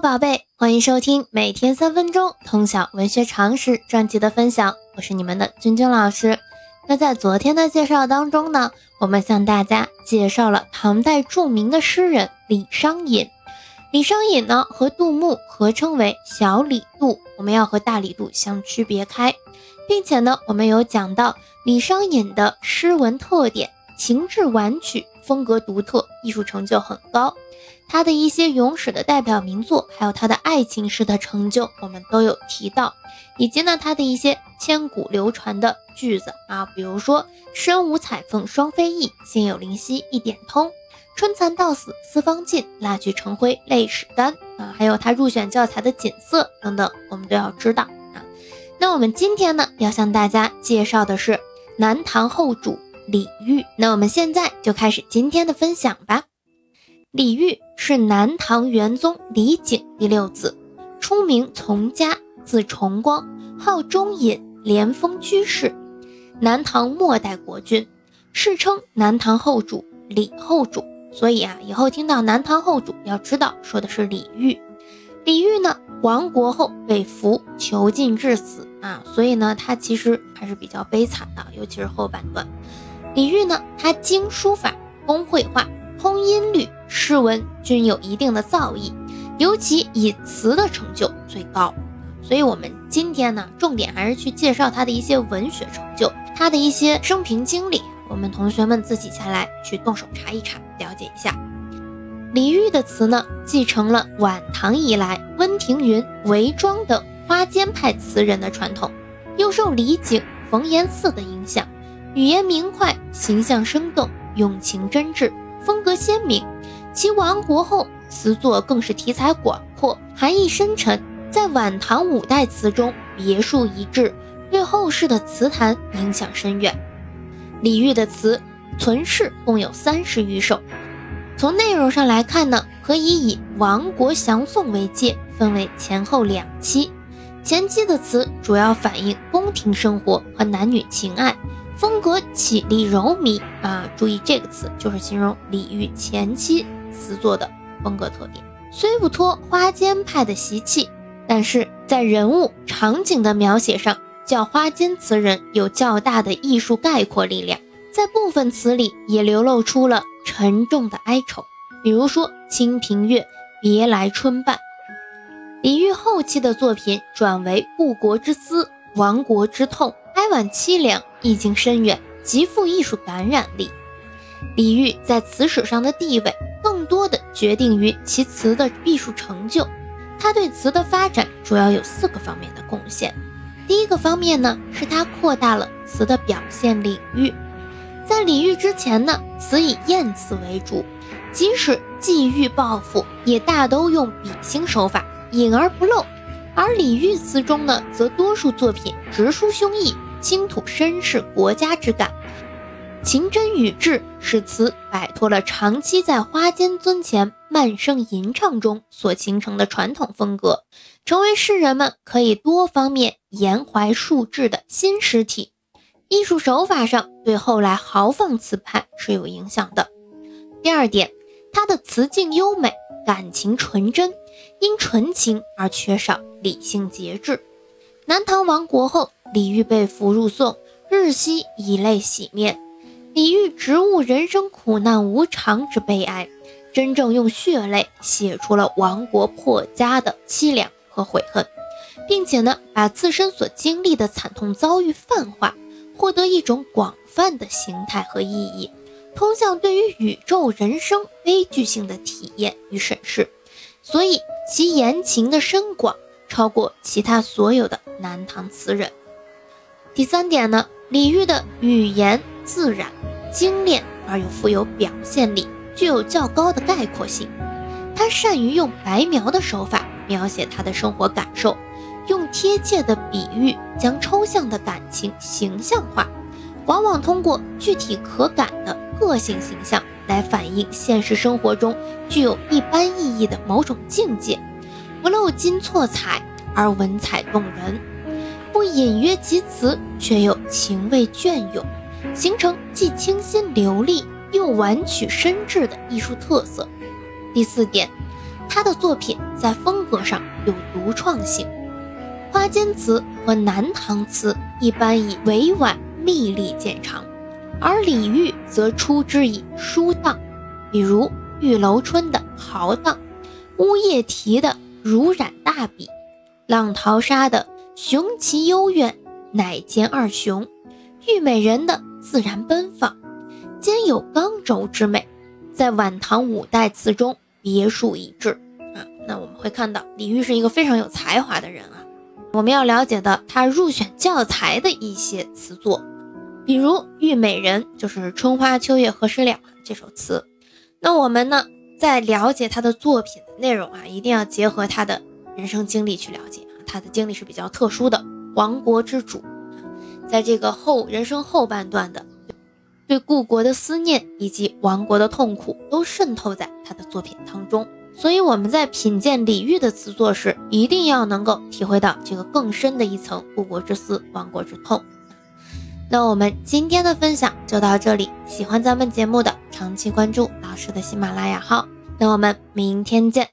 宝贝，欢迎收听每天三分钟通晓文学常识专辑的分享，我是你们的君君老师。那在昨天的介绍当中呢，我们向大家介绍了唐代著名的诗人李商隐。李商隐呢和杜牧合称为小李杜，我们要和大李杜相区别开，并且呢，我们有讲到李商隐的诗文特点，情志婉曲，风格独特，艺术成就很高。他的一些咏史的代表名作，还有他的爱情诗的成就，我们都有提到，以及呢他的一些千古流传的句子啊，比如说“身无彩凤双飞翼，心有灵犀一点通，春蚕到死丝方尽，蜡炬成灰泪始干”啊，还有他入选教材的锦瑟等等，我们都要知道啊。那我们今天呢要向大家介绍的是南唐后主李煜，那我们现在就开始今天的分享吧。李煜是南唐元宗李璟第六子，初名从嘉，字重光，号中隐，连封居士，南唐末代国君，世称南唐后主李后主。所以啊，以后听到南唐后主，要知道说的是李煜。李煜呢，亡国后被俘囚禁致死啊，所以呢，他其实还是比较悲惨的，尤其是后半段。李煜呢，他精书法，工绘画。通音律，诗文均有一定的造诣，尤其以词的成就最高。所以，我们今天呢，重点还是去介绍他的一些文学成就，他的一些生平经历。我们同学们自己下来去动手查一查，了解一下。李煜的词呢，继承了晚唐以来温庭筠、韦庄等花间派词人的传统，又受李璟、冯延巳的影响，语言明快，形象生动，用情真挚。风格鲜明，其亡国后词作更是题材广阔，含义深沉，在晚唐五代词中别树一帜，对后世的词坛影响深远。李煜的词存世共有三十余首，从内容上来看呢，可以以亡国降宋为界，分为前后两期。前期的词主要反映宫廷生活和男女情爱。风格绮丽柔靡啊，注意这个词就是形容李煜前期词作的风格特点。虽不脱花间派的习气，但是在人物场景的描写上，较花间词人有较大的艺术概括力量。在部分词里也流露出了沉重的哀愁，比如说《清平乐·别来春半》。李煜后期的作品转为故国之思、亡国之痛。晚凄凉，意境深远，极富艺术感染力。李煜在词史上的地位，更多的决定于其词的艺术成就。他对词的发展主要有四个方面的贡献。第一个方面呢，是他扩大了词的表现领域。在李煜之前呢，词以艳词为主，即使寄寓抱负，也大都用比兴手法，隐而不露。而李煜词中呢，则多数作品直抒胸臆。倾吐身世国家之感，情真语质，使词摆脱了长期在花间尊前慢声吟唱中所形成的传统风格，成为诗人们可以多方面言怀述志的新诗体。艺术手法上对后来豪放词派是有影响的。第二点，他的词境优美，感情纯真，因纯情而缺少理性节制。南唐亡国后。李煜被俘入宋，日夕以泪洗面。李煜直悟人生苦难无常之悲哀，真正用血泪写出了亡国破家的凄凉和悔恨，并且呢，把自身所经历的惨痛遭遇泛化，获得一种广泛的形态和意义，通向对于宇宙人生悲剧性的体验与审视。所以其言情的深广，超过其他所有的南唐词人。第三点呢，李煜的语言自然、精炼而又富有表现力，具有较高的概括性。他善于用白描的手法描写他的生活感受，用贴切的比喻将抽象的感情形象化，往往通过具体可感的个性形象来反映现实生活中具有一般意义的某种境界，不漏金错彩而文采动人。不隐约其词，却又情味隽永，形成既清新流利又婉曲深致的艺术特色。第四点，他的作品在风格上有独创性。花间词和南唐词一般以委婉密丽见长，而李煜则出之以疏荡，比如玉楼春的豪荡，乌叶啼的如染大笔，浪淘沙的雄奇幽怨，乃兼二雄，玉美人的自然奔放，兼有刚柔之美，在晚唐五代词中别树一帜啊。那我们会看到李煜是一个非常有才华的人啊。我们要了解的他入选教材的一些词作，比如《玉美人》，就是“春花秋月何时了”这首词。那我们呢，在了解他的作品的内容啊，一定要结合他的人生经历去了解。他的经历是比较特殊的，亡国之主，在这个后人生后半段的对故国的思念以及亡国的痛苦，都渗透在他的作品当中。所以我们在品鉴李煜的词作时，一定要能够体会到这个更深的一层故国之思、亡国之痛。那我们今天的分享就到这里，喜欢咱们节目的，长期关注老师的喜马拉雅号。那我们明天见。